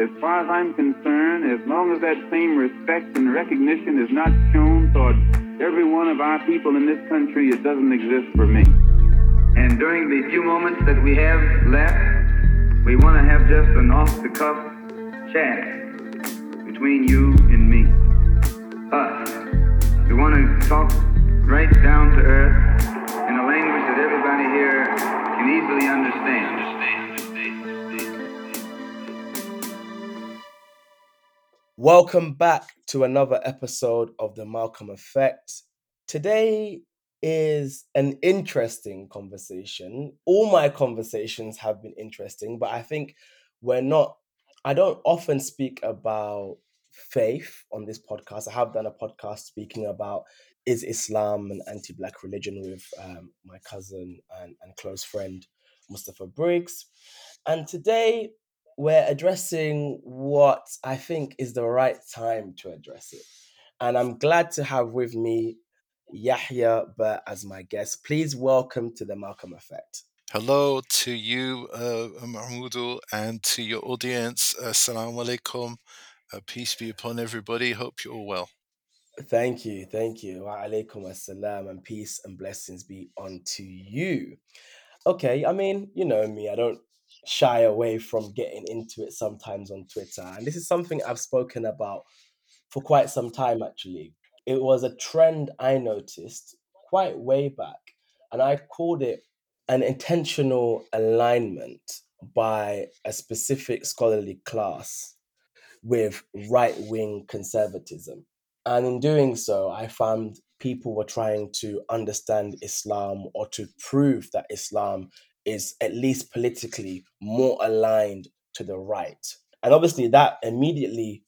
as far as I'm concerned, as long as that same respect and recognition is not shown toward every one of our people in this country, it doesn't exist for me. And during the few moments that we have left, we want to have just an off the cuff chat between you and me. Us. We want to talk right down to earth Welcome back to another episode of the Malcolm Effect. Today is an interesting conversation. All my conversations have been interesting, but I think we're not, I don't often speak about faith on this podcast. I have done a podcast speaking about is Islam an anti black religion with um, my cousin and, and close friend, Mustafa Briggs. And today we're addressing what I think is the right time to address it. And I'm glad to have with me Yahya Birt as my guest. Please welcome to the Malcolm Effect. Hello to you, uh, Momodou, and to your audience. Assalamu alaikum. Uh, peace be upon everybody. Hope you're all well. Thank you, thank you. Wa alaikum assalam and peace and blessings be unto you. Okay, I mean, you know me, I don't shy away from getting into it sometimes on Twitter. And this is something I've spoken about for quite some time, actually. It was a trend I noticed quite way back, and I called it an intentional alignment by a specific scholarly class with right wing conservatism. And in doing so, I found people were trying to understand Islam or to prove that Islam is at least politically more aligned to the right. And obviously, that immediately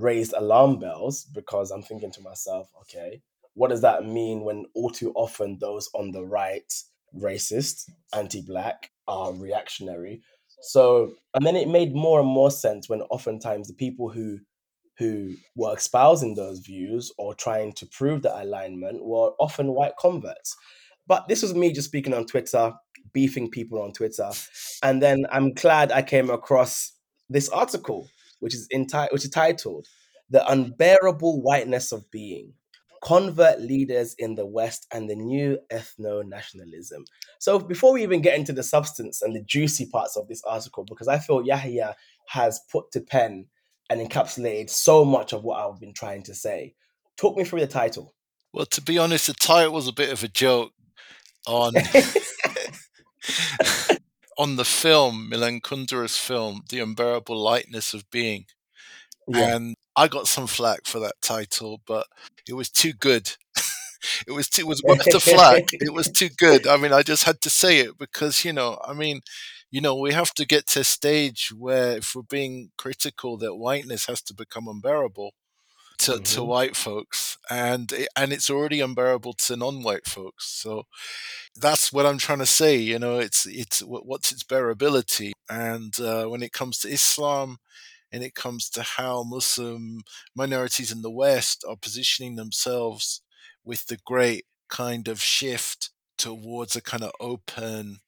raised alarm bells because I'm thinking to myself, okay, what does that mean when all too often those on the right, racist, anti black, are reactionary? So, and then it made more and more sense when oftentimes the people who who were espousing those views or trying to prove that alignment were often white converts. But this was me just speaking on Twitter beefing people on Twitter. And then I'm glad I came across this article, which is enti- which is titled "The Unbearable Whiteness of Being: Convert Leaders in the West and the New Ethno Nationalism." So before we even get into the substance and the juicy parts of this article, because I feel Yahya has put to pen and encapsulated so much of what I've been trying to say. Talk me through the title. Well, to be honest, the title was a bit of a joke on on the film, Milan Kundera's film, The Unbearable Lightness of Being. Yeah. And I got some flack for that title, but it was too good. it was too, it was worth the flack. It was too good. I mean, I just had to say it because, you know, I mean, you know, we have to get to a stage where if we're being critical that whiteness has to become unbearable to, mm-hmm. to white folks and and it's already unbearable to non-white folks. So that's what I'm trying to say. You know, it's it's what's its bearability, and uh, when it comes to Islam, and it comes to how Muslim minorities in the West are positioning themselves with the great kind of shift towards a kind of open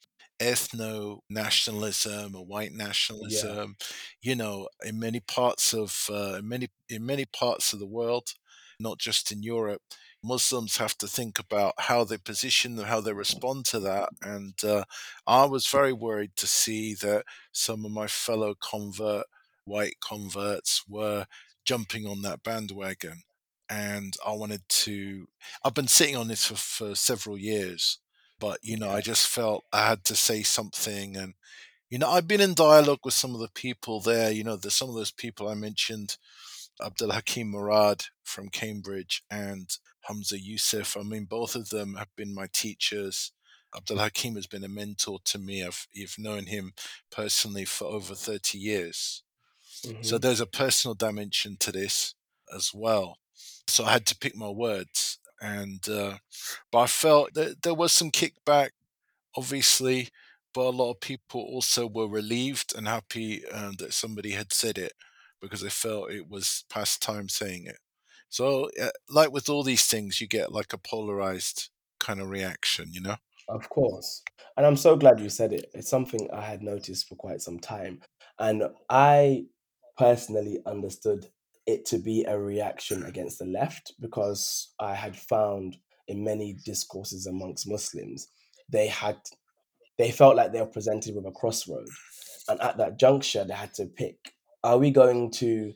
ethno nationalism or white nationalism yeah. you know in many parts of uh, in many in many parts of the world not just in Europe Muslims have to think about how they position them, how they respond to that. And uh, I was very worried to see that some of my fellow convert, white converts, were jumping on that bandwagon. And I wanted to, I've been sitting on this for, for several years, but, you know, I just felt I had to say something. And, you know, I've been in dialogue with some of the people there. You know, there's some of those people I mentioned, Abdul Hakim Murad from Cambridge and Hamza Yusuf. I mean, both of them have been my teachers. Abdul Hakim has been a mentor to me. I've, I've known him personally for over 30 years. Mm-hmm. So there's a personal dimension to this as well. So I had to pick my words. And, uh, but I felt that there was some kickback, obviously, but a lot of people also were relieved and happy um, that somebody had said it because they felt it was past time saying it. So, uh, like with all these things, you get like a polarized kind of reaction, you know? Of course. And I'm so glad you said it. It's something I had noticed for quite some time. And I personally understood it to be a reaction against the left because I had found in many discourses amongst Muslims, they had they felt like they were presented with a crossroad. And at that juncture, they had to pick are we going to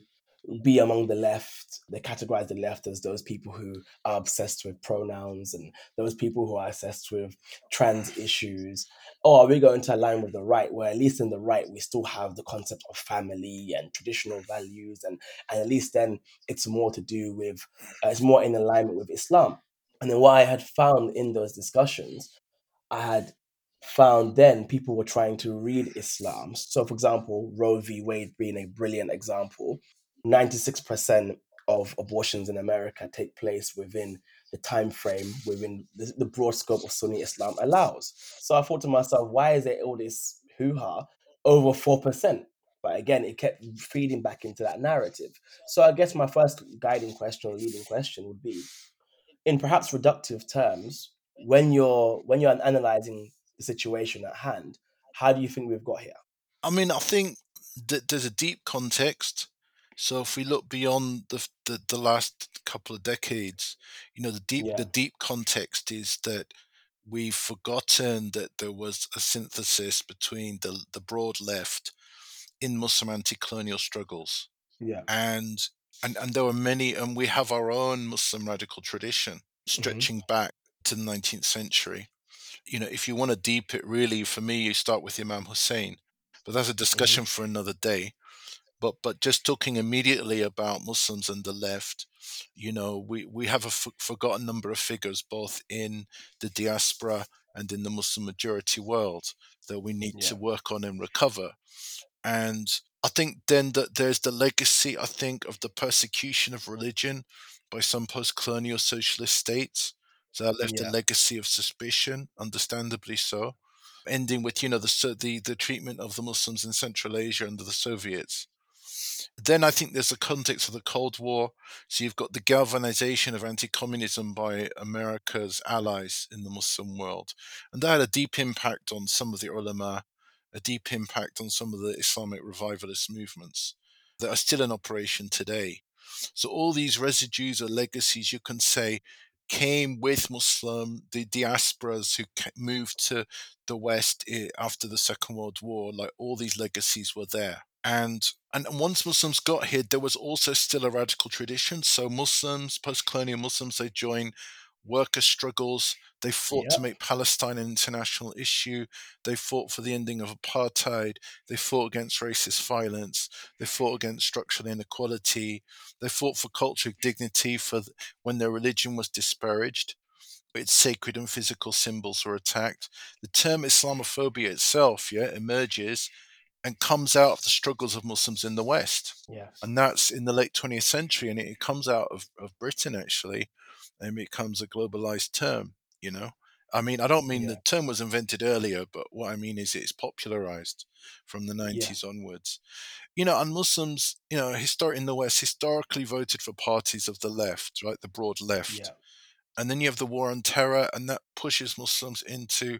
be among the left? They categorize the left as those people who are obsessed with pronouns and those people who are obsessed with trans issues. Or are we going to align with the right, where at least in the right, we still have the concept of family and traditional values, and, and at least then it's more to do with, uh, it's more in alignment with Islam. And then what I had found in those discussions, I had found then people were trying to read Islam. So, for example, Roe v. Wade being a brilliant example, 96% of abortions in America take place within the time frame, within the, the broad scope of Sunni Islam allows. So I thought to myself, why is there all this hoo ha over 4%? But again, it kept feeding back into that narrative. So I guess my first guiding question or leading question would be in perhaps reductive terms, when you're when you're analyzing the situation at hand, how do you think we've got here? I mean, I think that there's a deep context. So if we look beyond the, the, the last couple of decades, you know, the deep Yeah. the deep context is that we've forgotten that there was a synthesis between the the broad left in Muslim anti-colonial struggles, Yeah. and and and there were many, and we have our own Muslim radical tradition Mm-hmm. stretching back to the 19th century. You know, if you want to deep it, really, for me, you start with Imam Hussein, but that's a discussion for another day. But but just talking immediately about Muslims and the left, you know, we we have a f- forgotten number of figures both in the diaspora and in the Muslim majority world that we need to work on and recover. And I think then that there's the legacy, I think, of the persecution of religion by some post-colonial socialist states. So that left Yeah. a legacy of suspicion, understandably so, ending with you know the the the treatment of the Muslims in Central Asia under the Soviets. Then I think there's the context of the Cold War. So you've got the galvanization of anti-communism by America's allies in the Muslim world, and that had a deep impact on some of the ulama, a deep impact on some of the Islamic revivalist movements that are still in operation today. So all these residues or legacies, you can say, came with Muslim the diasporas who moved to the West eh, after the Second World War. Like all these legacies were there, and and once Muslims got here, there was also still a radical tradition. So Muslims, post-colonial Muslims, they joined worker struggles. They fought to make Palestine an international issue. They fought for the ending of apartheid. They fought against racist violence. They fought against structural inequality. They fought for cultural dignity for th- when their religion was disparaged. Its sacred and physical symbols were attacked. The term Islamophobia itself, yeah, emerges and comes out of the struggles of Muslims in the West Yes. and that's in the late 20th century and it comes out of, of britain actually and it becomes a globalized term you know i mean i don't mean Yeah. the term was invented earlier but what i mean is it's popularized from the 90s onwards you know and muslims you know histor- in the west historically voted for parties of the left right the broad left Yeah. and then you have the war on terror and that pushes muslims into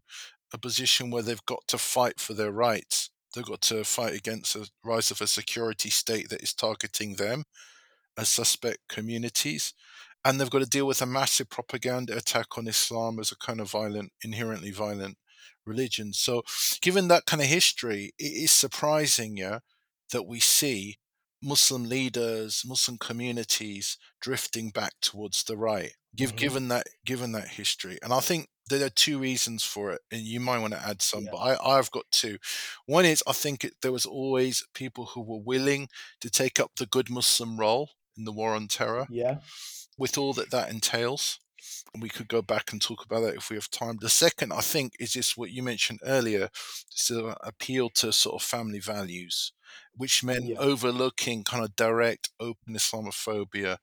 a position where they've got to fight for their rights they've got to fight against the rise of a security state that is targeting them as suspect communities and they've got to deal with a massive propaganda attack on islam as a kind of violent inherently violent religion so given that kind of history it is surprising yeah that we see muslim leaders muslim communities drifting back towards the right give Mhm. given that given that history and i think there are two reasons for it and you might want to add some Yeah. but I, i've got two one is i think it, there was always people who were willing to take up the good muslim role in the war on terror Yeah. with all that that entails and we could go back and talk about that if we have time the second i think is just what you mentioned earlier an appeal to sort of family values which meant Yeah. overlooking kind of direct open islamophobia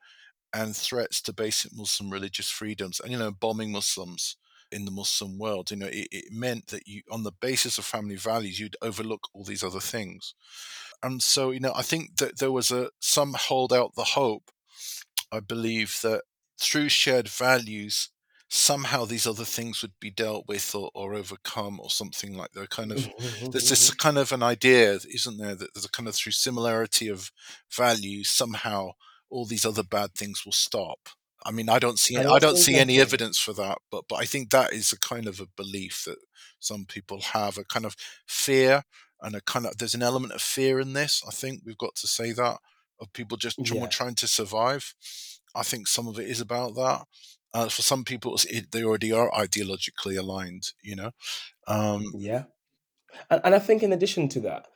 and threats to basic muslim religious freedoms and you know bombing muslims in the muslim world you know it, it meant that you on the basis of family values you'd overlook all these other things and so you know i think that there was a some hold out the hope i believe that through shared values somehow these other things would be dealt with or, or overcome or something like that. Kind of mm-hmm, mm-hmm, there's this mm-hmm. kind of an idea, isn't there, that there's a kind of through similarity of values somehow all these other bad things will stop. I mean, I don't see And I don't see any evidence for that, but but I think that is a kind of a belief that some people have, a kind of fear and a kind of there's an element of fear in this. I think we've got to say that of people just yeah, trying to survive. I think some of it is about that. Uh, for some people, it, they already are ideologically aligned. You know, um, yeah. And, and I think in addition to that,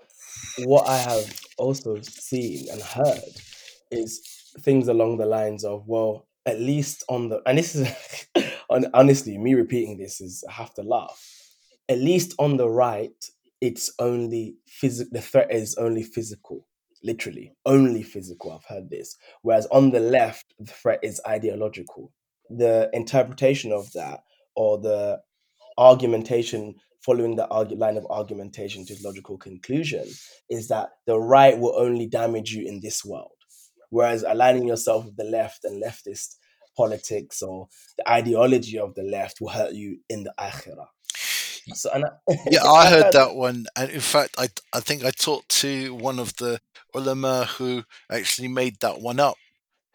what I have also seen and heard is things along the lines of, well, at least on the, and this is, hon- honestly, me repeating this is, I have to laugh. At least on the right, it's only physical, the threat is only physical, literally, only physical. I've heard this. Whereas on the left, the threat is ideological. The interpretation of that or the argumentation following the argu- line of argumentation to logical conclusion is that the right will only damage you in this world whereas aligning yourself with the left and leftist politics or the ideology of the left will hurt you in the akhirah so and I, yeah, I heard that one, and in fact, I I think I talked to one of the ulama who actually made that one up.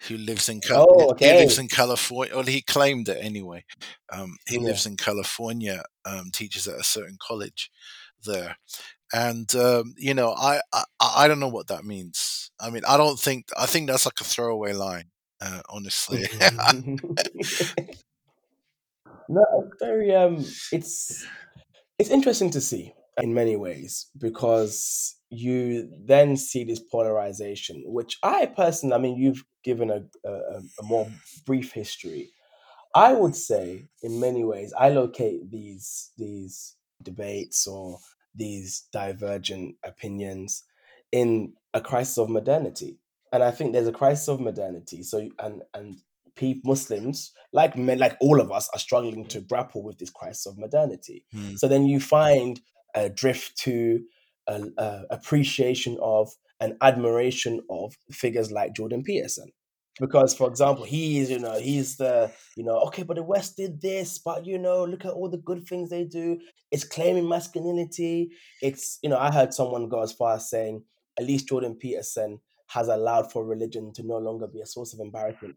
Who lives in Cal- oh he lives in California? Well, he claimed it anyway. Um, he yeah lives in California, um, teaches at a certain college there, and um, you know, I, I I don't know what that means. I mean, I don't think I think that's like a throwaway line. Uh, honestly, no it's very um it's it's interesting to see in many ways because you then see this polarization, which I personally, I mean, you've given a, a, a more brief history. I would say, in many ways, I locate these these debates or these divergent opinions in a crisis of modernity, and I think there's a crisis of modernity. So, and and people, Muslims, like men, like all of us, are struggling to grapple with this crisis of modernity. Hmm. So then you find a drift to a, a appreciation of an admiration of figures like Jordan Peterson because for example he's you know he's the you know okay but the west did this but you know look at all the good things they do. It's claiming masculinity. It's you know i heard someone go as far as saying at least jordan peterson has allowed for religion to no longer be a source of embarrassment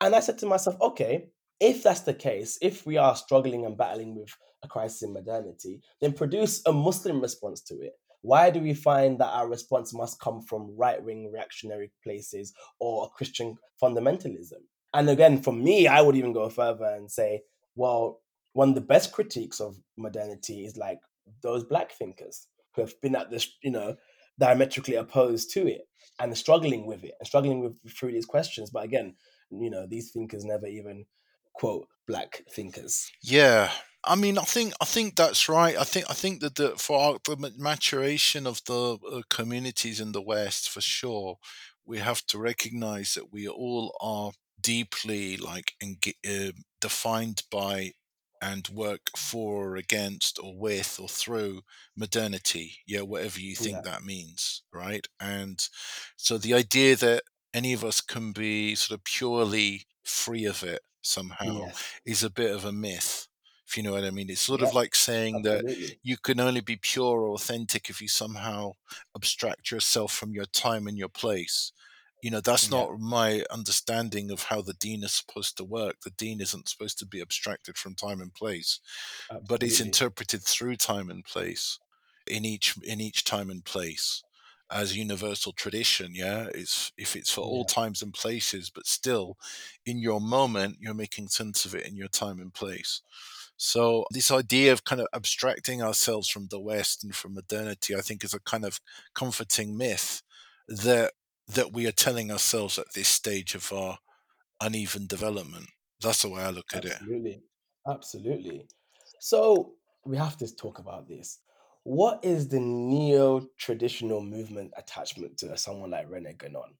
and i said to myself okay if that's the case if we are struggling and battling with a crisis in modernity then produce a muslim response to it why do we find that our response must come from right-wing reactionary places or Christian fundamentalism. And again, for me, I would even go further and say, well, one of the best critiques of modernity is like those black thinkers who have been at this, you know, diametrically opposed to it and struggling with it and struggling with through these questions. But again, you know, these thinkers never even quote black thinkers. Yeah, I mean, I think I think that's right. I think I think that the, for our, the maturation of the uh, communities in the West, for sure, we have to recognize that we all are deeply like uh, defined by and work for or against or with or through modernity. Yeah, whatever you think Yeah, that means, right? And so the idea that any of us can be sort of purely free of it somehow yes, is a bit of a myth if you know what I mean. It's sort of like saying that you can only be pure or authentic if you somehow abstract yourself from your time and your place. You know, that's Yeah, not my understanding of how the deen is supposed to work. The deen isn't supposed to be abstracted from time and place, but it's interpreted through time and place in each in each time and place as universal tradition yeah it's if it's for all times and places but still in your moment you're making sense of it in your time and place so this idea of kind of abstracting ourselves from the West and from modernity, I think, is a kind of comforting myth that that we are telling ourselves at this stage of our uneven development. That's the way I look at it. absolutely. Absolutely. So we have to talk about this. What is the neo-traditional movement attachment to someone like Rene Guénon?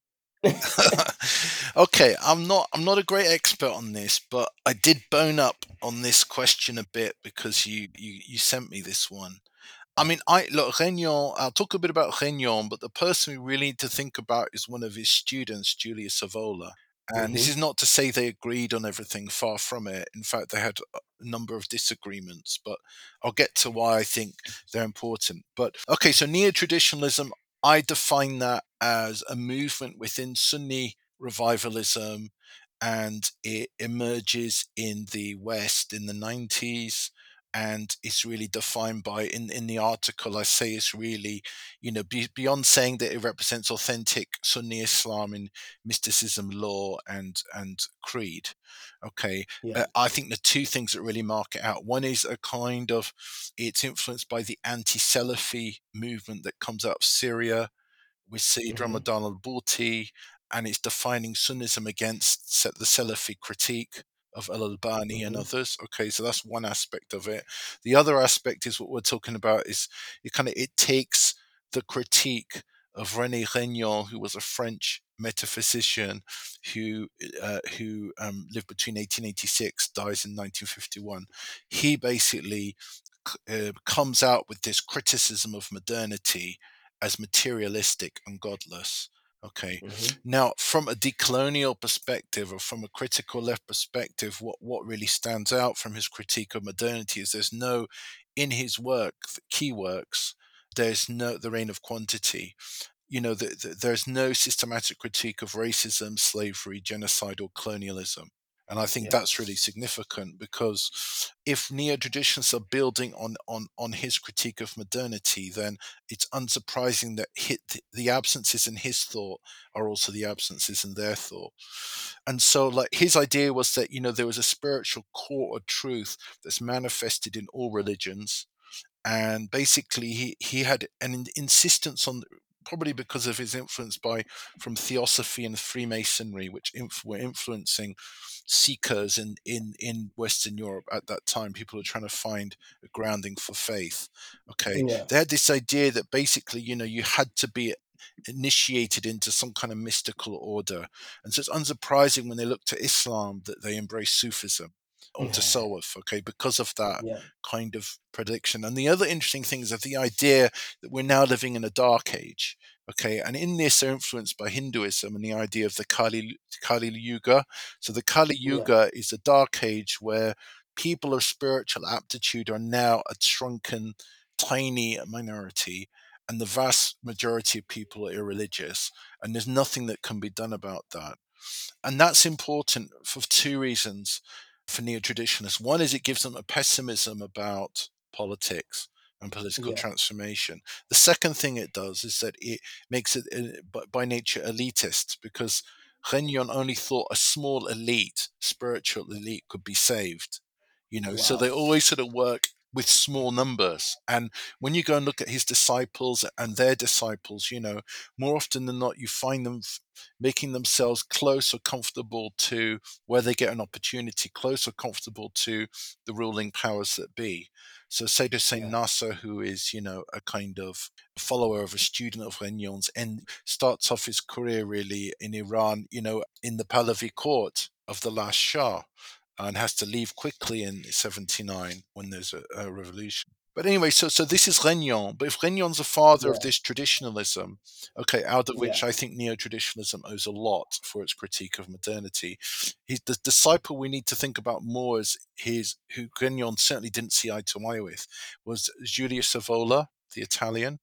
okay, I'm not I'm not a great expert on this, but I did bone up on this question a bit because you you, you sent me this one. I mean, I look Guénon. I'll talk a bit about Guénon, but the person we really need to think about is one of his students, Julius Evola. And this hmm is not to say they agreed on everything, far from it. In fact, they had a number of disagreements, but I'll get to why I think they're important. But okay, so neo traditionalism, I define that as a movement within Sunni revivalism, and it emerges in the West in the 90s. And it's really defined by, in, in the article, I say it's really, you know, be, beyond saying that it represents authentic Sunni Islam in mysticism, law, and and creed. Okay, Yeah. uh, I think the two things that really mark it out. One is a kind of it's influenced by the anti-Salafi movement that comes out of Syria with Sayyid hmm Ramadan al-Bouti, and it's defining Sunnism against the Salafi critique of al-Albani and hmm others. Okay, so that's one aspect of it. The other aspect is what we're talking about is it kind of it takes the critique of René Guénon, who was a French metaphysician who uh, who um, lived between 1886, dies in 1951. He basically c- uh, comes out with this criticism of modernity as materialistic and godless. Okay. hmm Now, from a decolonial perspective or from a critical left perspective, what, what really stands out from his critique of modernity is there's no, in his work, key works, there's no, the reign of quantity. You know, the, the, there's no systematic critique of racism, slavery, genocide, or colonialism. And I think Yeah. that's really significant because if neo traditions are building on, on, on his critique of modernity, then it's unsurprising that hit the absences in his thought are also the absences in their thought. And so, like, his idea was that, you know, there was a spiritual core or truth that's manifested in all religions. And basically, he, he had an insistence on, probably because of his influence by from theosophy and Freemasonry, which inf- were influencing seekers in, in, in Western Europe at that time. People were trying to find a grounding for faith. Okay. Yeah. They had this idea that basically, you know, you had to be initiated into some kind of mystical order. And so it's unsurprising when they look to Islam that they embrace Sufism or Tasawwuf, okay, because of that Yeah. kind of prediction. And the other interesting thing is that the idea that we're now living in a dark age, okay, and in this they're influenced by Hinduism and the idea of the Kali, Kali Yuga. So the Kali Yeah. Yuga is a dark age where people of spiritual aptitude are now a shrunken, tiny minority, and the vast majority of people are irreligious, and there's nothing that can be done about that. And that's important for two reasons for neo traditionalists. One is it gives them a pessimism about politics and political Yeah. transformation. The second thing it does is that it makes it uh, by- by nature elitist because Guénon only thought a small elite, spiritual elite, could be saved. You know, so they always sort of work with small numbers. And when you go and look at his disciples and their disciples, you know, more often than not, you find them f- making themselves close or comfortable to where they get an opportunity, close or comfortable to the ruling powers that be. So, say to Saint Yeah. Nasr, who is, you know, a kind of follower of a student of Guénon's, and starts off his career really in Iran, you know, in the Pahlavi court of the last Shah, and has to leave quickly in 79 when there's a, a revolution. But anyway, so so this is Guénon. But if Guénon's the father of this traditionalism, okay, out of which Yeah. I think neo traditionalism owes a lot for its critique of modernity, he's the disciple we need to think about more is his who Guénon certainly didn't see eye to eye with was Julius Evola, the Italian,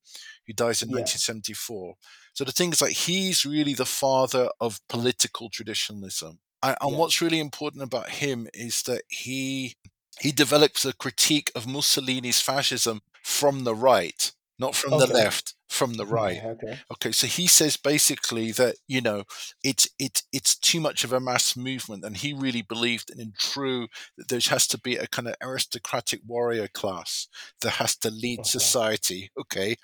who dies in Yeah. 1974. So the thing is, like, he's really the father of political traditionalism. And, and Yeah. what's really important about him is that he he develops a critique of Mussolini's fascism from the right, not from the left, from the right. Okay. Okay, so he says basically that you know it's it's it's too much of a mass movement, and he really believed and in true that there has to be a kind of aristocratic warrior class that has to lead Okay. society. Okay,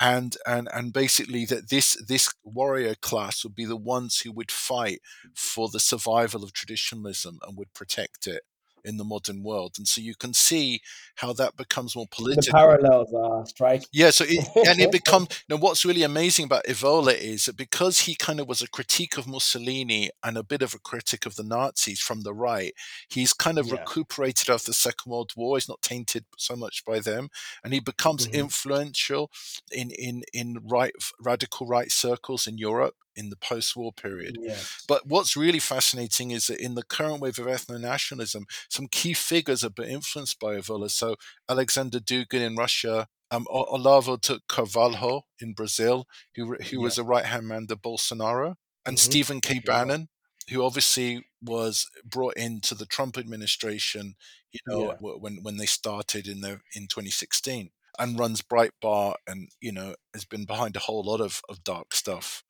and and and basically that this this warrior class would be the ones who would fight for the survival of traditionalism and would protect it in the modern world. And so you can see how that becomes more political. The parallels are striking. Yeah, so it, and it becomes now what's really amazing about Evola is that because he kind of was a critique of Mussolini and a bit of a critic of the Nazis from the right, he's kind of Yeah. recuperated after the Second World War. He's not tainted so much by them, and he becomes Mhm. influential in in in right radical right circles in Europe. In the post-war period. But what's really fascinating is that in the current wave of ethno-nationalism, some key figures have been influenced by Evola. So Alexander Dugin in Russia, um, Olavo took Carvalho in Brazil, who who was a right hand man to Bolsonaro, and Mhm. Stephen K. Yeah. Bannon, who obviously was brought into the Trump administration, you know, Yeah. when when they started in the in 2016, and runs Breitbart, and you know has been behind a whole lot of of dark stuff.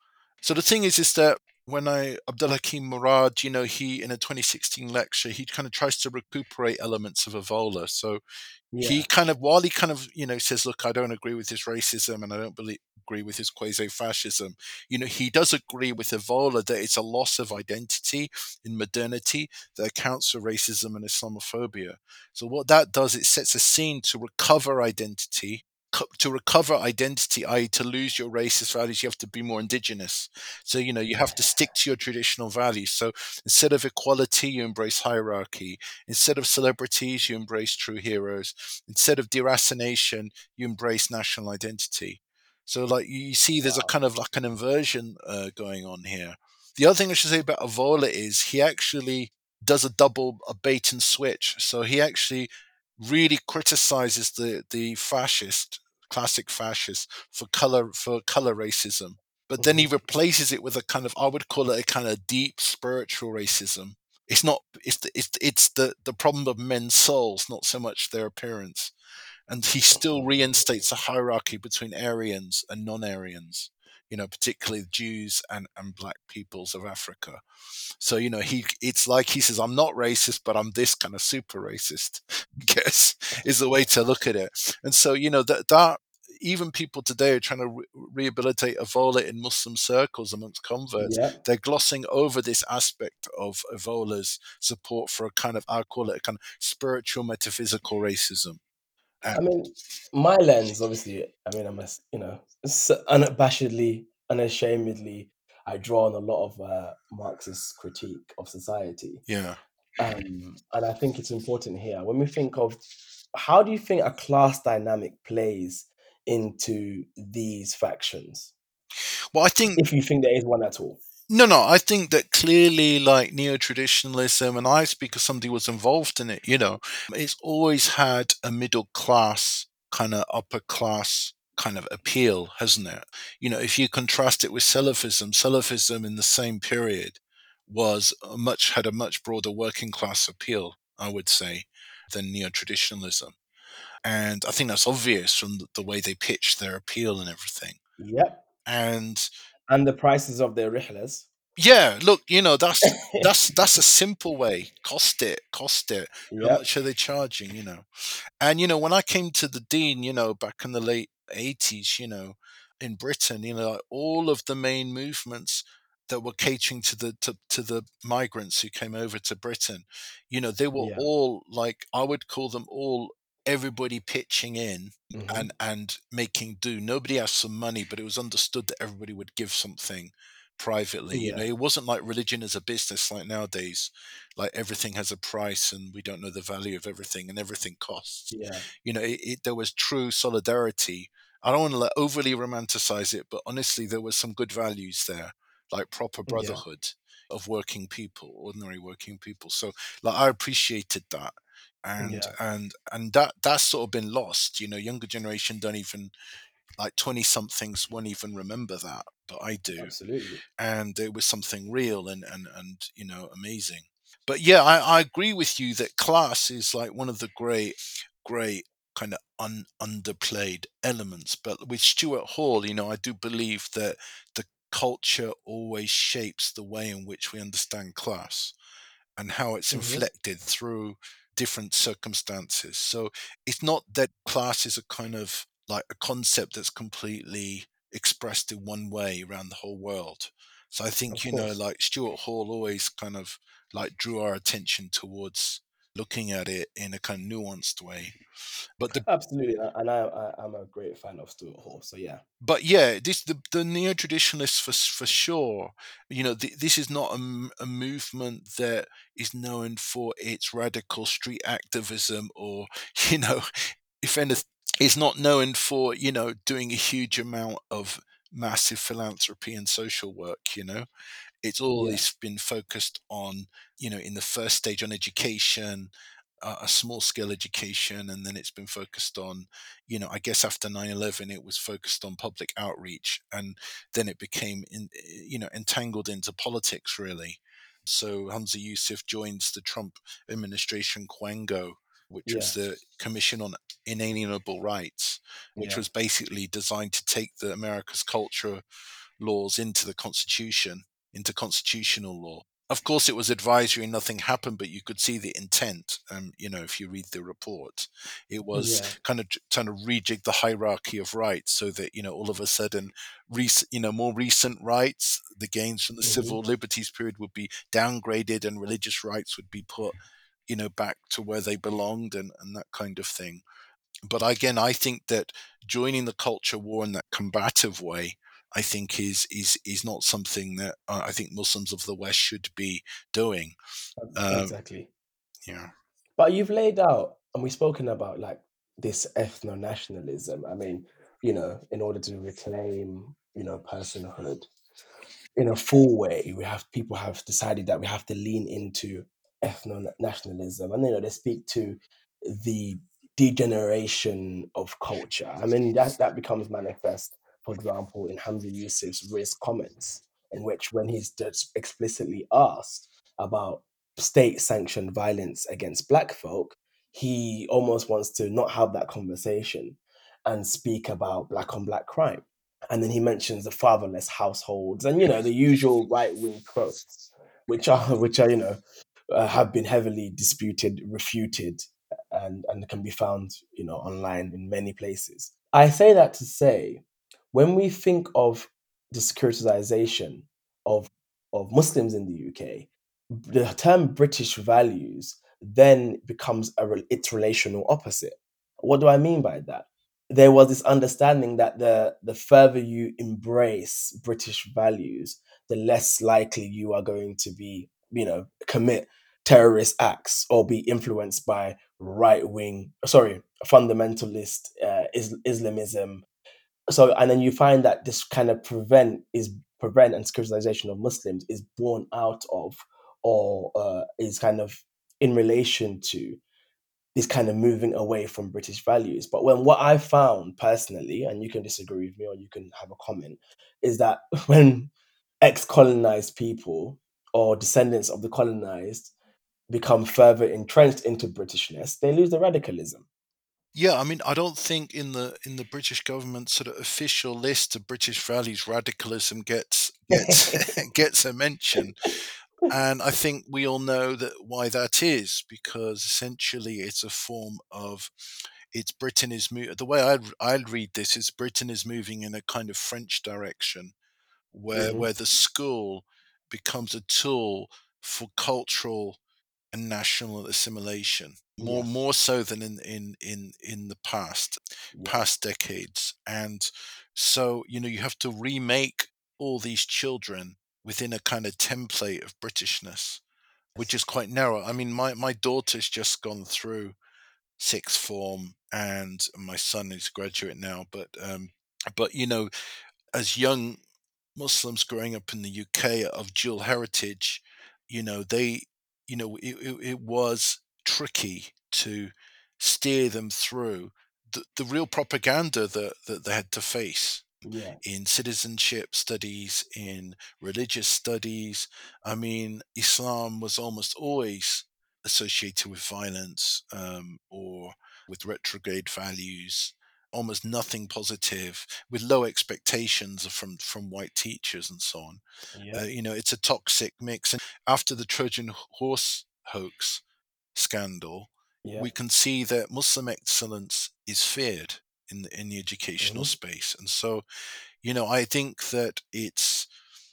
So the thing is, is that when I Abdul Hakim Murad, you know, he in a 2016 lecture, he kind of tries to recuperate elements of Evola. So he kind of while he kind of you know says look i don't agree with his racism and i don't believe, agree with his quasi-fascism you know he does agree with evola that it's a loss of identity in modernity that accounts for racism and islamophobia so what that does it sets a scene to recover identity to recover identity i.e to lose your racist values you have to be more indigenous. So you know you have to stick to your traditional values. So instead of equality you embrace hierarchy. Instead of celebrities you embrace true heroes. Instead of deracination, you embrace national identity. So, like you see, there's a kind of like an inversion uh, going on here. The other thing I should say about Evola is he actually does a double a bait and switch. So he actually really criticizes the the fascist classic fascists for color for color racism, but then he Mhm. replaces it with a kind of I would call it a kind of deep spiritual racism. It's not it's the, it's it's the the problem of men's souls, not so much their appearance and he still reinstates a hierarchy between Aryans and non-Aryans, you know, particularly the Jews and, and black peoples of Africa. So, you know, he it's like he says, I'm not racist, but I'm this kind of super racist, I guess, is the way to look at it. And so, you know, that that even people today are trying to re- rehabilitate Evola in Muslim circles amongst converts. Yeah. They're glossing over this aspect of Evola's support for a kind of, I call it a kind of spiritual metaphysical racism. I mean, my lens, obviously, I mean, I'm, a, s- you know, s- unabashedly, unashamedly, I draw on a lot of uh, Marxist critique of society. Yeah. Um, and I think it's important here when we think of how do you think a class dynamic plays into these factions, Well, I think if you think there is one at all? No, no. I think that clearly, like neo traditionalism, and I speak as somebody who was involved in it. You know, it's always had a middle class kind of upper class kind of appeal, hasn't it? You know, if you contrast it with Salafism, Salafism in the same period was a much had a much broader working class appeal, I would say, than neo traditionalism. And I think that's obvious from the, the way they pitched their appeal and everything. Yep. And And the prices of their rihlas. yeah, look, you know, that's that's that's a simple way. Cost it, cost it. How much are they charging? You know, and you know, when I came to the deen, you know, back in the late eighties, you know, in Britain, you know, all of the main movements that were catering to the to, to the migrants who came over to Britain, you know, they were Yeah. all like I would call them all everybody pitching in Mhm. and and making do. Nobody asked for money, but it was understood that everybody would give something privately. You know, it wasn't like religion as a business like nowadays. Like everything has a price, and we don't know the value of everything, and everything costs. Yeah. You know, it, it, there was true solidarity. I don't want to like, overly romanticize it, but honestly, there was some good values there, like proper Yeah. brotherhood of working people, ordinary working people. So, like, I appreciated that and Yeah. and and that that's sort of been lost you know younger generation don't even like 20 somethings won't even remember that but i do Absolutely. and it was something real and and and you know amazing but yeah i, I agree with you that class is like one of the great great kind of un, underplayed elements but with stuart hall you know i do believe that the culture always shapes the way in which we understand class and how it's Mhm. inflected through different circumstances. So it's not that class is a kind of like a concept that's completely expressed in one way around the whole world. So I think, Of you know, like Stuart Hall always kind of like drew our attention towards looking at it in a kind of nuanced way. But the Absolutely. And I, I, I'm a great fan of Stuart Hall. So yeah. but yeah, this the the neo traditionalists for for sure. You know, th- this is not a, m- a movement that is known for its radical street activism, or you know, if anything, it's not known for you know doing a huge amount of massive philanthropy and social work, you know. It's Yeah. always been focused on, you know, in the first stage on education, uh, a small scale education, and then it's been focused on, you know, I guess after 9 11, it was focused on public outreach, and then it became, in, you know, entangled into politics, really. So Hamza Yusuf joins the Trump administration Quango, which was the Commission on Inalienable Rights, which Yeah. was basically designed to take the America's culture laws into the Constitution, into constitutional law. Of course, it was advisory and nothing happened, but you could see the intent. Um, you know, if you read the report, it was Yeah. kind of trying to rejig the hierarchy of rights so that you know all of a sudden, rec- you know, more recent rights, the gains from the Mhm. civil liberties period would be downgraded, and religious rights would be put, you know, back to where they belonged, and and that kind of thing. But again, I think that joining the culture war in that combative way, I think is is is not something that uh, I think Muslims of the West should be doing. Um, Exactly. yeah. But you've laid out, and we've spoken about like this ethno nationalism. I mean, you know, in order to reclaim, you know, personhood in a full way, we have people have decided that we have to lean into ethno nationalism, and you know, they speak to the degeneration of culture. I mean, that that becomes manifest, for example, in Hamza Yusuf's RIS comments, in which when he's explicitly asked about state sanctioned violence against black folk, he almost wants to not have that conversation and speak about black on black crime. And then he mentions the fatherless households and you know the usual right wing quotes, which are which are you know uh, have been heavily disputed, refuted, and and can be found you know online in many places. I say that to say, when we think of the securitization of of Muslims in the UK, the term British values then becomes a its relational opposite. What do I mean by that? There was this understanding that the the further you embrace British values, the less likely you are going to be, you know, commit terrorist acts or be influenced by right wing, sorry, fundamentalist uh, is, Islamism. So, and then you find that this kind of prevent is prevent and securitization of Muslims is born out of or uh, is kind of in relation to this kind of moving away from British values. But when what I found personally, and you can disagree with me or you can have a comment, is that when ex-colonized people or descendants of the colonized become further entrenched into Britishness, they lose the radicalism. Yeah, I mean, I don't think in the in the British government sort of official list of British values, radicalism gets gets gets a mention, and I think we all know that why that is because essentially it's a form of it's Britain is mo- the way I'd I'd read this is Britain is moving in a kind of French direction where Mhm. where the school becomes a tool for cultural and national assimilation more Yes. more so than in in in in the past Yeah. past decades and so you know you have to remake all these children within a kind of template of britishness which is quite narrow i mean my my daughter's just gone through sixth form and my son is a graduate now but um but you know as young Muslims growing up in the UK of dual heritage, you know, they, you know, it, it, it was tricky to steer them through the, the real propaganda that, that they had to face Yeah. in citizenship studies, in religious studies. I mean, Islam was almost always associated with violence um, or with retrograde values almost nothing positive with low expectations from from white teachers and so on Yeah. uh, you know it's a toxic mix and after the trojan horse hoax scandal Yeah. we can see that muslim excellence is feared in the, in the educational Mhm. space and so you know i think that it's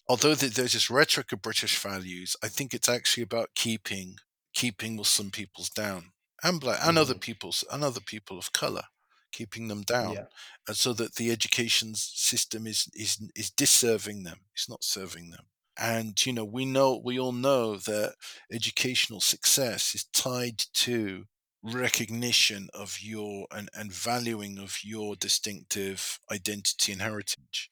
although th- there's this rhetoric of british values i think it's actually about keeping keeping muslim peoples down and black and other Mhm. peoples and other people of color keeping them down Yeah. and so that the education system is is is disserving them it's not serving them and you know we know we all know that educational success is tied to recognition of your and, and valuing of your distinctive identity and heritage.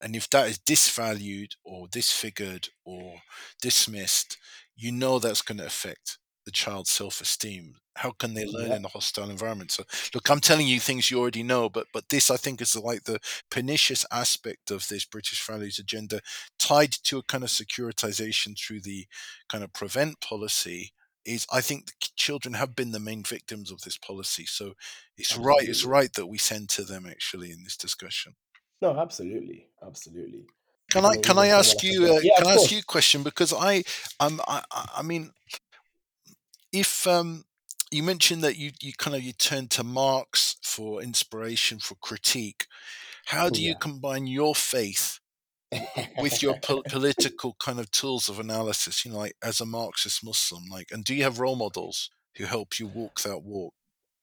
And if that is disvalued or disfigured or dismissed, you know that's going to affect the child's self-esteem how can they learn in a hostile environment? So look i'm telling you things you already know but but this i think is like the pernicious aspect of this british values agenda tied to a kind of securitization through the kind of prevent policy is i think children have been the main victims of this policy. So it's absolutely. right it's right that we center them actually in this discussion. No absolutely absolutely. Can I can I ask you uh, yeah, can I ask you a question? Because I um I I mean if um you mentioned that you you kind of you turn to Marx for inspiration for critique how do yeah. you combine your faith with your po- political kind of tools of analysis you know like as a Marxist Muslim like and do you have role models who help you walk that walk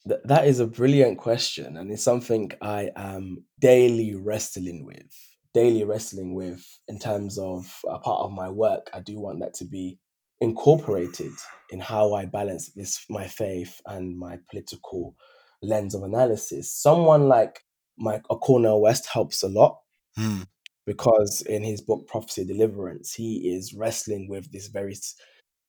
Th- that is a brilliant question and it's something I am daily wrestling with daily wrestling with in terms of a part of my work. I do want that to be incorporated in how I balance this my faith and my political lens of analysis. Someone like Mike Cornel West helps a lot mm. because in his book Prophecy Deliverance, he is wrestling with this very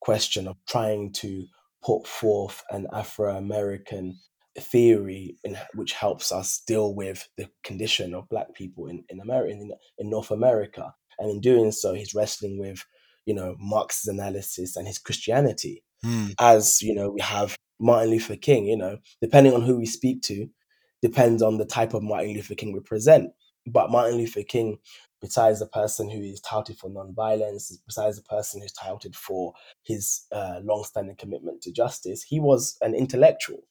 question of trying to put forth an Afro American theory in, which helps us deal with the condition of black people in, in America in, in North America. And in doing so, he's wrestling with, you know, Marx's analysis and his Christianity. Mm. As, you know, we have Martin Luther King, you know, depending on who we speak to, depends on the type of Martin Luther King we present. But Martin Luther King, besides the person who is touted for nonviolence, besides the person who's touted for his uh, long-standing commitment to justice, he was an intellectual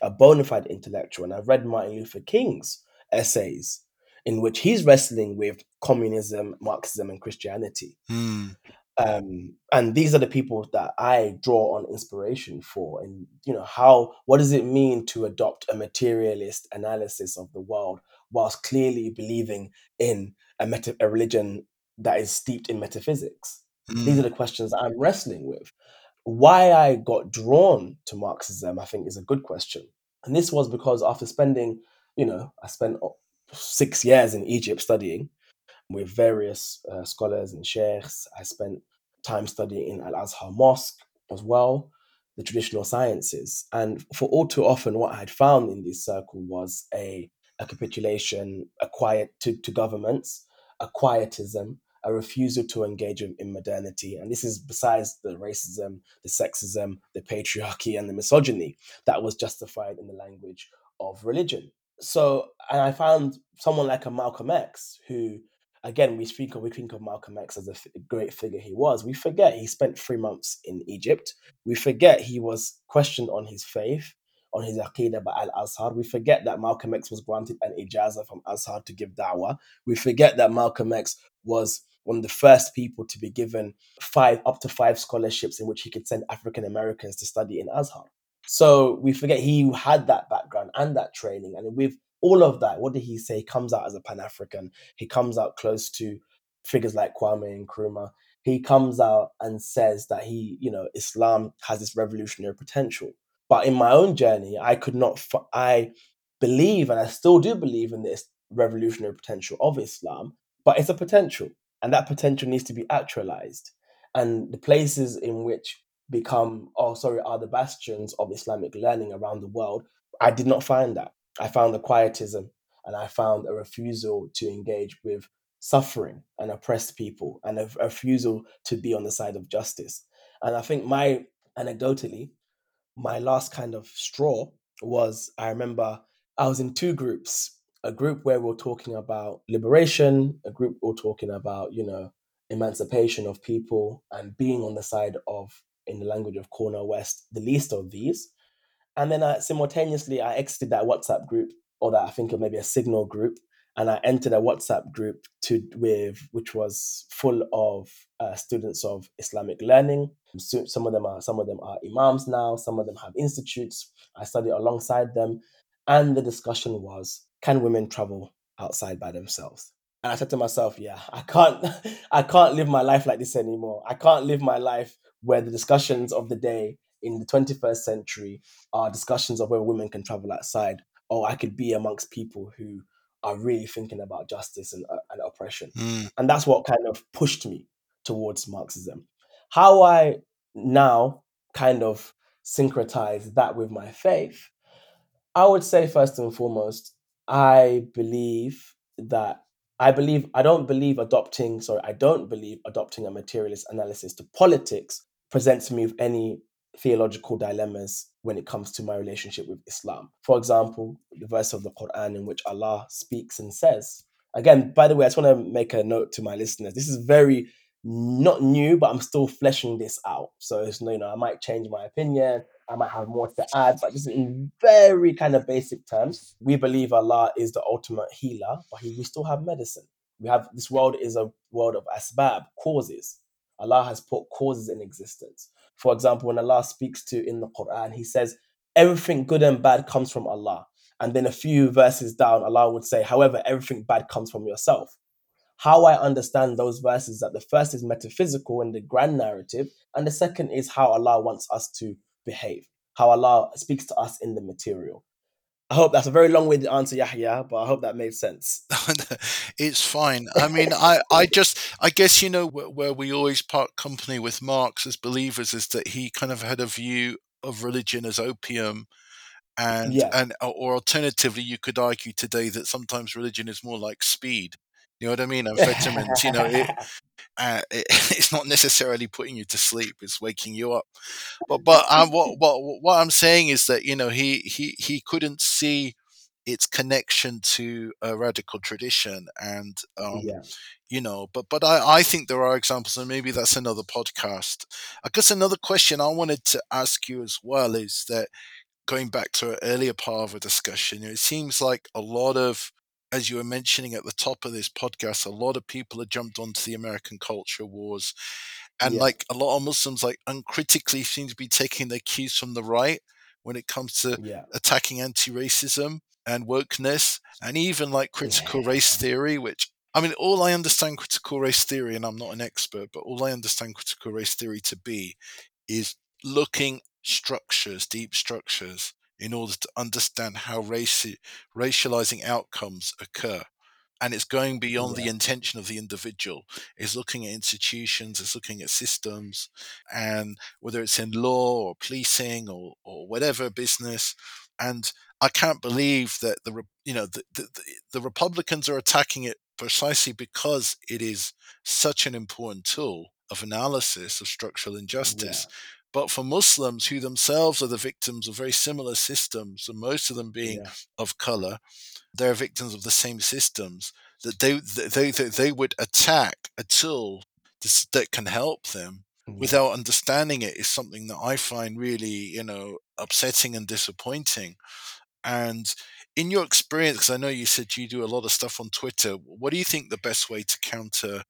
a bona fide intellectual, and I've read Martin Luther King's essays in which he's wrestling with communism, Marxism, and Christianity. Mm. Um, and these are the people that I draw on inspiration for. And you know, how what does it mean to adopt a materialist analysis of the world whilst clearly believing in a, meta- a religion that is steeped in metaphysics? Mm. These are the questions I'm wrestling with why I got drawn to Marxism, I think, is a good question. And this was because after spending, you know, I spent six years in Egypt studying with various uh, scholars and sheikhs. I spent time studying in Al Azhar Mosque as well, the traditional sciences. And for all too often, what I had found in this circle was a, a capitulation, a quiet to, to governments, a quietism, a refusal to engage in, in modernity. And this is besides the racism, the sexism, the patriarchy, and the misogyny that was justified in the language of religion. So, and I found someone like a Malcolm X who again, we speak of we think of Malcolm X as a f- great figure he was. We forget he spent three months in Egypt. We forget he was questioned on his faith, on his aqidah by Al Azhar. We forget that Malcolm X was granted an ijazah from Azhar to give da'wah. We forget that Malcolm X was one of the first people to be given five up to five scholarships in which he could send African Americans to study in Azhar. So we forget he had that background and that training. And with all of that, what did he say? He comes out as a Pan African. He comes out close to figures like Kwame Nkrumah. He comes out and says that he, you know, Islam has this revolutionary potential. But in my own journey, I could not, I believe, and I still do believe in this revolutionary potential of Islam, but it's a potential and that potential needs to be actualized. And the places in which become, oh, sorry, are the bastions of Islamic learning around the world, I did not find that. I found the quietism and I found a refusal to engage with suffering and oppressed people and a, a refusal to be on the side of justice. And I think my, anecdotally, my last kind of straw was I remember I was in two groups a group where we're talking about liberation, a group we're talking about, you know, emancipation of people and being on the side of, in the language of Cornel West, the least of these. And then I, simultaneously, I exited that WhatsApp group, or that I think of maybe a Signal group, and I entered a WhatsApp group to with which was full of uh, students of Islamic learning. So, some of them are some of them are imams now. Some of them have institutes. I study alongside them, and the discussion was can women travel outside by themselves? And I said to myself, yeah, I can't I can't live my life like this anymore. I can't live my life where the discussions of the day in the 21st century are discussions of whether women can travel outside. Or I could be amongst people who are really thinking about justice and uh, and oppression. Mm. And that's what kind of pushed me towards Marxism. How I now kind of syncretize that with my faith, I would say first and foremost, I believe that I believe I don't believe adopting sorry I don't believe adopting a materialist analysis to politics presents me with any theological dilemmas when it comes to my relationship with Islam. For example, the verse of the Quran in which Allah speaks and says, again, by the way, I just want to make a note to my listeners. This is very not new, but I'm still fleshing this out. So it's you know, I might change my opinion, I might have more to add, but just in very kind of basic terms, we believe Allah is the ultimate healer, but we still have medicine. We have this world is a world of asbab, causes. Allah has put causes in existence. For example, when Allah speaks to in the Quran, He says, everything good and bad comes from Allah. And then a few verses down, Allah would say, however, everything bad comes from yourself. How I understand those verses that the first is metaphysical in the grand narrative, and the second is how Allah wants us to behave, how Allah speaks to us in the material. I hope that's a very long-winded answer, Yahya, but I hope that made sense. it's fine. I mean, I, I just, I guess, you know, where, where we always part company with Marx as believers is that he kind of had a view of religion as opium. And, Yeah, and, or alternatively, you could argue today that sometimes religion is more like speed. You know what I mean? Amphetamines, you know, it, uh, it, it's not necessarily putting you to sleep; it's waking you up. But but um, what what what I'm saying is that you know he he he couldn't see its connection to a radical tradition, and um, yeah, you know. But but I I think there are examples, and maybe that's another podcast. I guess another question I wanted to ask you as well is that going back to an earlier part of a discussion, it seems like a lot of as you were mentioning at the top of this podcast, a lot of people have jumped onto the American culture wars. And yeah, like a lot of Muslims, like uncritically seem to be taking their cues from the right when it comes to yeah. attacking anti racism and wokeness and even like critical race theory, which I mean, all I understand critical race theory, and I'm not an expert, but all I understand critical race theory to be is looking structures, deep structures, in order to understand how raci- racializing outcomes occur. And it's going beyond the intention of the individual. It's looking at institutions, it's looking at systems, and whether it's in law or policing or, or whatever business. And I can't believe that the you know the, the, the Republicans are attacking it precisely because it is such an important tool of analysis of structural yeah, injustice. But for Muslims who themselves are the victims of very similar systems, and most of them being yeah, of color, they're victims of the same systems that they they they, they would attack a tool that can help them yeah. without understanding it is something that I find really you know upsetting and disappointing. And in your experience, because I know you said you do a lot of stuff on Twitter, what do you think the best way to counter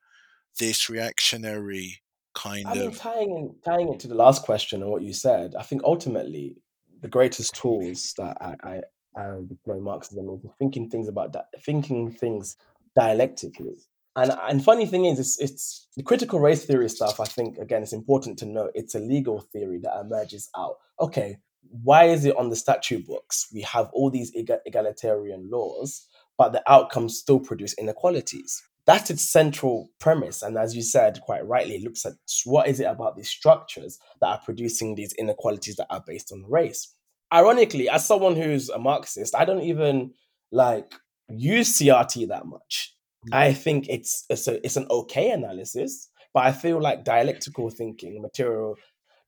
this reactionary kind I mean, of tying in, tying it to the last question and what you said, I think ultimately the greatest tools that I, I, I deploy Marxism is thinking things about that, thinking things dialectically. And and funny thing is, it's, it's the critical race theory stuff. I think again, it's important to note it's a legal theory that emerges out. Okay, why is it on the statute books? We have all these egalitarian laws, but the outcomes still produce inequalities. That's its central premise. And as you said quite rightly, it looks at what is it about these structures that are producing these inequalities that are based on race. Ironically, as someone who's a Marxist, I don't even like use CRT that much. I think it's it's, a, it's an okay analysis, but I feel like dialectical thinking, material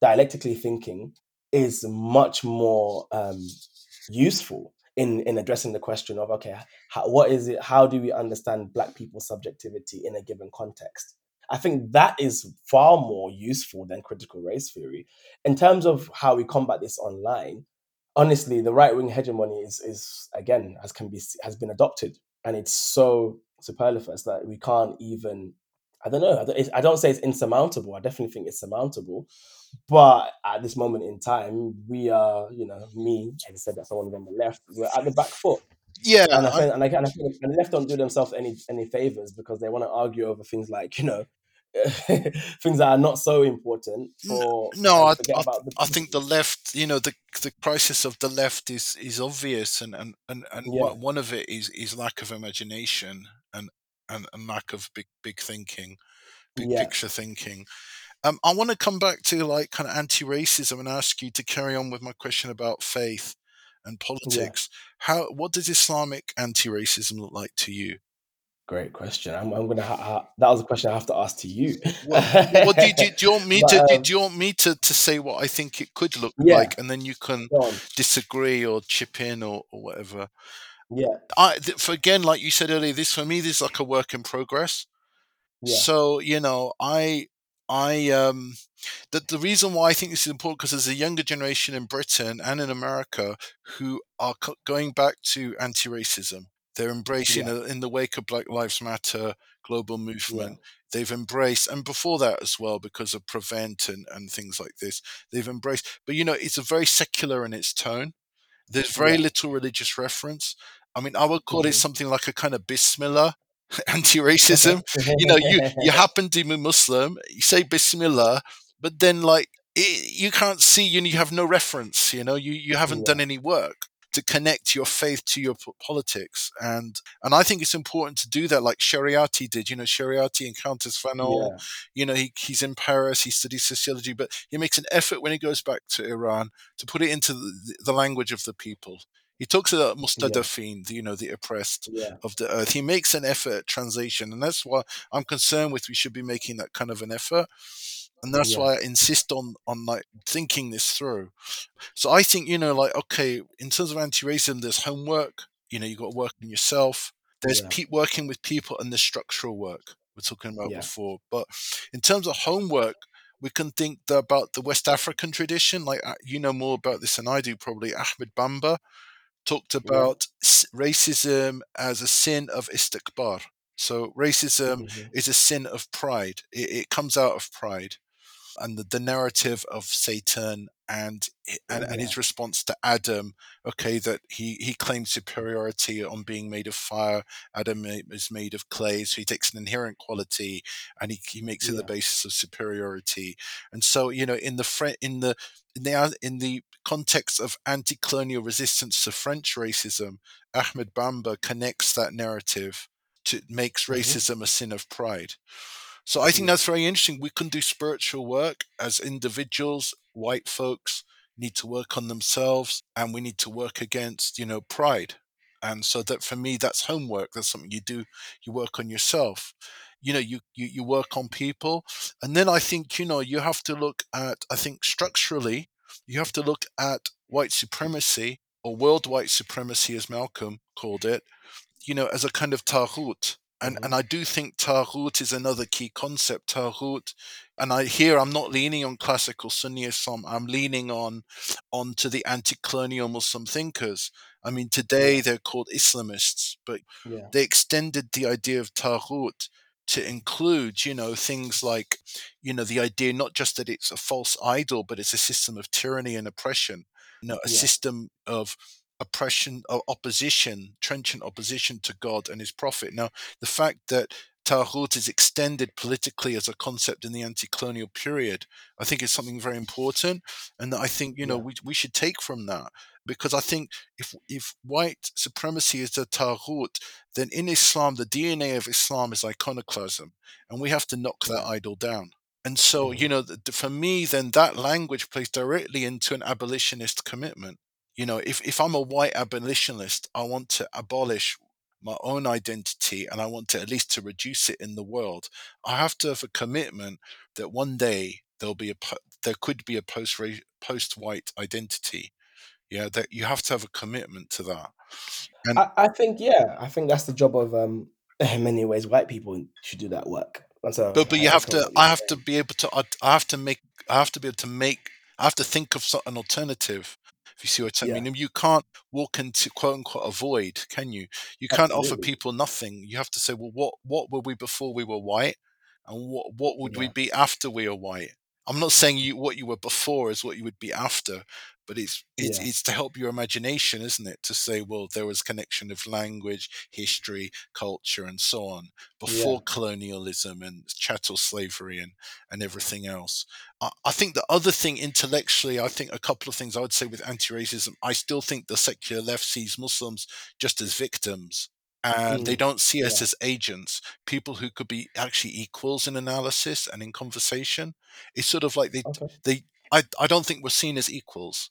dialectically thinking, is much more um, useful in in addressing the question of okay, how, what is it? How do we understand Black people's subjectivity in a given context? I think that is far more useful than critical race theory in terms of how we combat this online. Honestly, the right wing hegemony is is again as can be has been adopted, and it's so superfluous that we can't even. I don't know. I don't, I don't say it's insurmountable. I definitely think it's surmountable, but at this moment in time, we are, you know, me, as I said, that someone on the left, we're at the back foot, yeah and I think, and I, and I think and the left don't do themselves any any favors because they want to argue over things like, you know, things that are not so important for No, I, I, the I think the left, you know, the the crisis of the left is is obvious, and and and, and Yeah, one of it is is lack of imagination, and and, lack of big big thinking, big Yeah. picture thinking. Um, I want to come back to like kind of anti-racism and ask you to carry on with my question about faith and politics. How what does Islamic anti-racism look like to you? Great question. I'm, I'm gonna. Ha- ha- that was a question I have to ask to you. Well, well do, do, do you want me But, to um, do you want me to, to say what I think it could look Yeah. like, and then you can disagree or chip in or, or whatever. Yeah. I th- for again, like you said earlier, this for me this is like a work in progress. Yeah. So you know, I I um the the reason why I think this is important because there's a younger generation in Britain and in America who are co- going back to anti-racism. They're embracing Yeah. uh, in the wake of Black Lives Matter global movement. They've embraced, and before that as well, because of Prevent and, and things like this, they've embraced. But you know, it's a very secular in its tone. There's very Yeah. little religious reference. I mean, I would call it Mhm. something like a kind of Bismillah anti-racism you know, you you happen to be Muslim, you say Bismillah, but then like it, you can't see you, you have no reference. You know, you you haven't Yeah. done any work to connect your faith to your po- politics, and and I think it's important to do that, like Shariati did. You know, Shariati encounters Fanon. Yeah. You know, he he's in Paris, he studies sociology, but he makes an effort when he goes back to Iran to put it into the, the language of the people. He talks about Mustadafin, the, you know, the oppressed Yeah. of the earth. He makes an effort at translation, and that's why I'm concerned with. We should be making that kind of an effort, and that's Yeah. why I insist on on like thinking this through. So I think you know, like okay, in terms of anti-racism, there's homework. You know, you got to work on yourself. There's Yeah. pe- working with people, and there's structural work we're talking about Yeah. before. But in terms of homework. We can think about the West African tradition, like uh, you know more about this than I do, probably. Ahmed Bamba, talked about s- racism as a sin of istikbar. So racism Mhm. is a sin of pride. It, it comes out of pride, and the, the narrative of Satan and and, and his response to Adam. Okay, that he he claims superiority on being made of fire. Adam is made of clay, so he takes an inherent quality and he, he makes it the basis of superiority. And so you know, in the in the in the in the context of anti-colonial resistance to French racism, Ahmed Bamba connects that narrative to makes Mhm. racism a sin of pride. So I think mm. that's very interesting. We can do spiritual work as individuals, white folks need to work on themselves and we need to work against, you know, pride. And so that for me that's homework. That's something you do, you work on yourself. You know, you, you you work on people. And then I think, you know, you have to look at I think structurally, you have to look at white supremacy or world white supremacy as Malcolm called it, you know, as a kind of taghut. And, Mhm. and I do think taghut is another key concept. Taghut, and I here I'm not leaning on classical Sunni Islam. I'm leaning on onto the anti-colonial Muslim thinkers. I mean, today they're called Islamists, but Yeah. they extended the idea of taghut to include, you know, things like, you know, the idea not just that it's a false idol, but it's a system of tyranny and oppression. You know, a Yeah. system of oppression or opposition, trenchant opposition to God and His Prophet. Now, the fact that Taghut is extended politically as a concept in the anti-colonial period, I think is something very important, and that I think you know Yeah. we we should take from that because I think if if white supremacy is the Taghut, then in Islam the DNA of Islam is iconoclasm, and we have to knock that idol down. And so, you know, for me, then that language plays directly into an abolitionist commitment. You know, if, if I'm a white abolitionist, I want to abolish my own identity and I want to at least to reduce it in the world. I have to have a commitment that one day there'll be a there could be a post post white identity. Yeah, that you have to have a commitment to that. And I, I think yeah, I think that's the job of um in many ways white people should do that work. So but but I you have to I have to be able to I I have to make I have to be able to make I have to think of an alternative. If you see what I Yeah. mean, you can't walk into quote unquote a void, can you? You can't offer people nothing. You have to say, well, what what were we before we were white, and what what would we be after we are white? I'm not saying you what you were before is what you would be after, but it's it's Yeah. it's to help your imagination, isn't it? To say, well, there was connection of language, history, culture, and so on Yeah. before colonialism and chattel slavery and and everything else. I, I think the other thing intellectually, I think a couple of things I would say with anti-racism. I still think the secular left sees Muslims just as victims. And they Mm. don't see us Yeah. as agents, people who could be actually equals in analysis and in conversation. It's sort of like they Okay. they I I don't think we're seen as equals.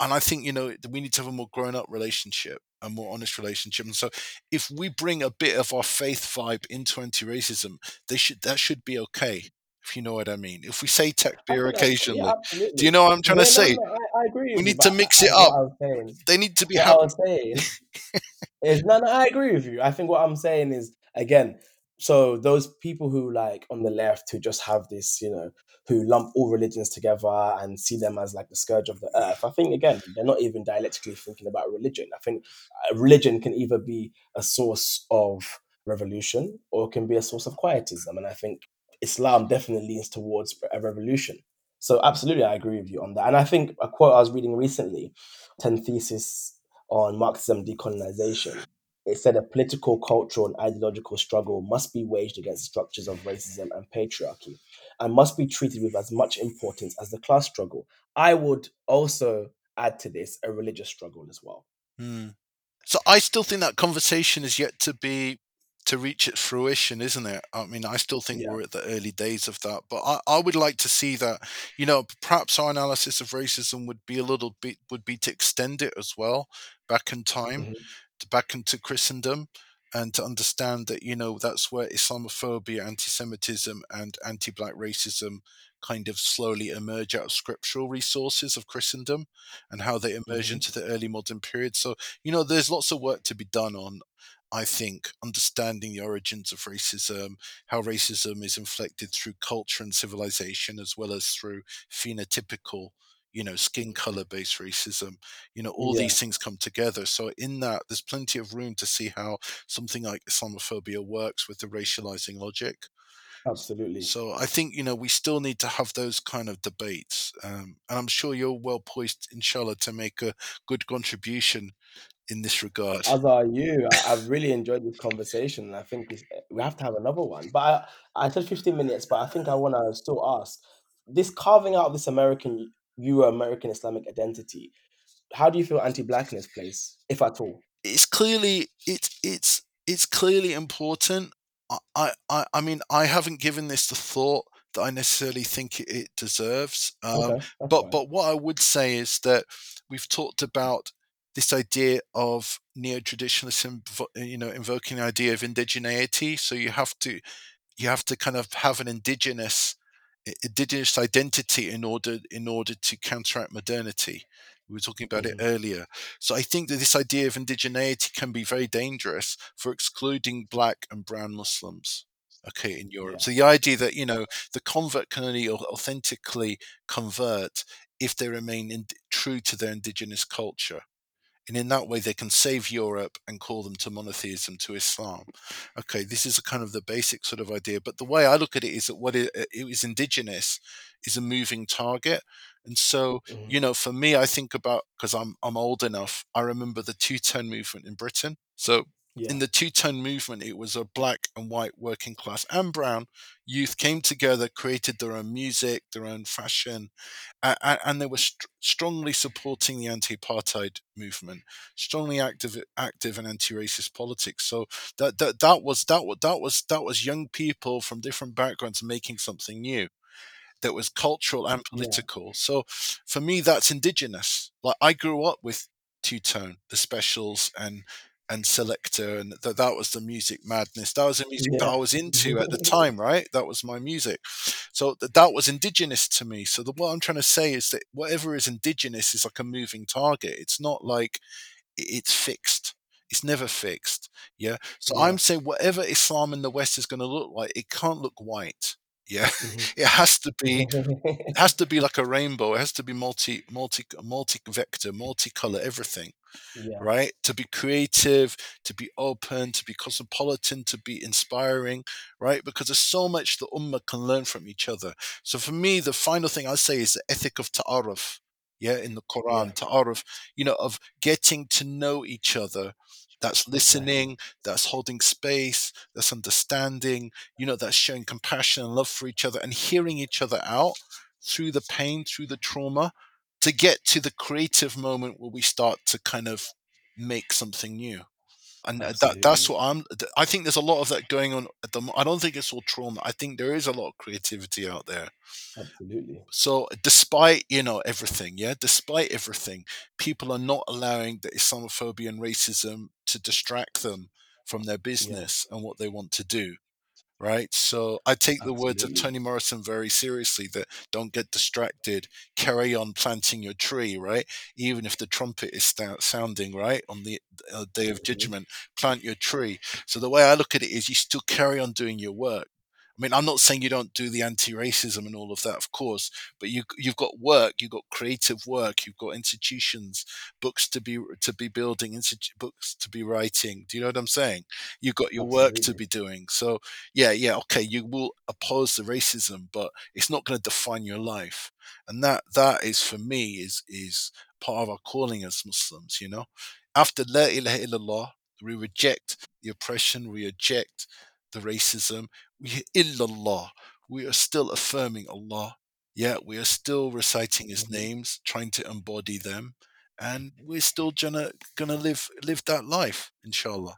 And I think, you know, we need to have a more grown up relationship, a more honest relationship. And so if we bring a bit of our faith vibe into anti racism, they should that should be okay. If you know what I mean. If we say takbir think that's yeah, occasionally, do you know what I'm trying Yeah, to say? no, I, I agree We with you, need to mix it up. I was saying, They need to be what I happy. was saying is no, no, I agree with you. I think what I'm saying is again, so those people who like on the left who just have this, you know, who lump all religions together and see them as like the scourge of the earth. I think again, they're not even dialectically thinking about religion. I think uh, religion can either be a source of revolution or it can be a source of quietism, and I think Islam definitely leans towards a revolution. So absolutely, I agree with you on that. And I think a quote I was reading recently, ten thesis on Marxism decolonization. It said a political, cultural, and ideological struggle must be waged against structures of racism and patriarchy and must be treated with as much importance as the class struggle. I would also add to this a religious struggle as well. Hmm. So I still think that conversation is yet to be to reach its fruition, isn't it? I mean, I still think Yeah. we're at the early days of that, but I, I would like to see that. You know, perhaps our analysis of racism would be a little bit would be to extend it as well back in time, Mhm. to back into Christendom, and to understand that you know that's where Islamophobia, anti-Semitism, and anti-black racism kind of slowly emerge out of scriptural resources of Christendom, and how they emerge Mhm. into the early modern period. So you know, there's lots of work to be done on I think, understanding the origins of racism, how racism is inflected through culture and civilization, as well as through phenotypical, you know, skin color based racism. You know, all Yeah, these things come together. So, in that, there's plenty of room to see how something like Islamophobia works with the racializing logic. absolutely. So, I think, you know, we still need to have those kind of debates. Um, and I'm sure you're well poised, inshallah, to make a good contribution in this regard. As are you. I've really enjoyed this conversation, I think we, have to have another one. But I, I said 15 minutes, but I think I want to still ask this carving out of this American, Euro American Islamic identity. How do you feel anti-blackness plays, if at all? it's clearly it's it's it's clearly important. I I I mean I haven't given this the thought that I necessarily think it, it deserves. Um, Okay, but fine. but what I would say is that we've talked about this idea of neo-traditionalism, you know, invoking the idea of indigeneity. So you have to you have to kind of have an indigenous indigenous identity in order in order to counteract modernity. We were talking about it Mhm. earlier. So I think that this idea of indigeneity can be very dangerous for excluding black and brown Muslims. Okay, in Europe. Yeah. So the idea that you know the convert can only authentically convert if they remain in, true to their indigenous culture. And in that way, they can save Europe and call them to monotheism, to Islam. Okay, this is a kind of the basic sort of idea. But the way I look at it is that what it, it is indigenous is a moving target. And so, Mhm. you know, for me, I think about because I'm I'm old enough. I remember the two tone movement in Britain. So Yeah. in the two tone movement, it was a black and white working class and brown youth came together, created their own music, their own fashion, and, and they were st- strongly supporting the anti-apartheid movement, strongly active, active in anti-racist politics. So that that that was that that was that was young people from different backgrounds making something new that was cultural and Yeah. political. So for me, that's indigenous. Like I grew up with two tone, the specials, and and Selecter, and that that was the music madness. That was the music that I was into at the time, right? That was my music. So th- that was indigenous to me. So the, what I'm trying to say is that whatever is indigenous is like a moving target. It's not like it's fixed. It's never fixed. Yeah. So Yeah. I'm saying whatever Islam in the West is going to look like, it can't look white. Yeah. Mhm. It has to be it has to be like a rainbow. It has to be multi multi multi vector, multicolor, everything, yeah. right? To be creative, to be open, to be cosmopolitan, to be inspiring, right? Because there's so much the ummah can learn from each other. So for me, the final thing I say is the ethic of ta'aruf. Yeah, in the Quran, Yeah. ta'aruf, you know, of getting to know each other. That's listening, that's holding space, that's understanding, you know, that's showing compassion and love for each other and hearing each other out through the pain, through the trauma, to get to the creative moment where we start to kind of make something new. And Absolutely. that that's what I'm. I think there's a lot of that going on at the. I don't think it's all trauma. I think there is a lot of creativity out there. Absolutely. So, despite you know everything, yeah, despite everything, people are not allowing the Islamophobia and racism to distract them from their business yeah. and what they want to do right? So I take Absolutely. the words of Toni Morrison very seriously that don't get distracted, carry on planting your tree, right? Even if the trumpet is st- sounding, right? On the uh, day of judgment, plant your tree. So the way I look at it is you still carry on doing your work. I mean, I'm not saying you don't do the anti-racism and all of that, of course, but you you've got work, you've got creative work, you've got institutions, books to be to be building, institu- books to be writing. Do you know what I'm saying? You've got your Absolutely. work to be doing. So yeah, yeah, okay, you will oppose the racism, but it's not going to define your life, and that that is for me is is part of our calling as Muslims. You know, after La ilaha illallah, we reject the oppression, we reject the racism, we illallah. We are still affirming Allah. Yeah, we are still reciting His mm-hmm. names, trying to embody them, and we're still gonna gonna live live that life, inshallah.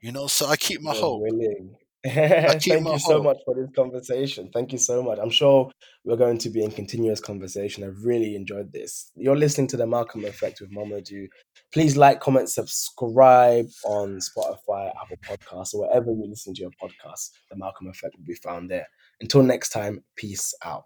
You know, so I keep my hope. willing. Thank you so much for this conversation. Thank you so much. I'm sure we're going to be in continuous conversation. I've really enjoyed this. You're listening to the Malcolm Effect with Momodou. Please like, comment, subscribe on Spotify, Apple Podcasts, or wherever you listen to your podcast. The Malcolm Effect will be found there. Until next time, peace out.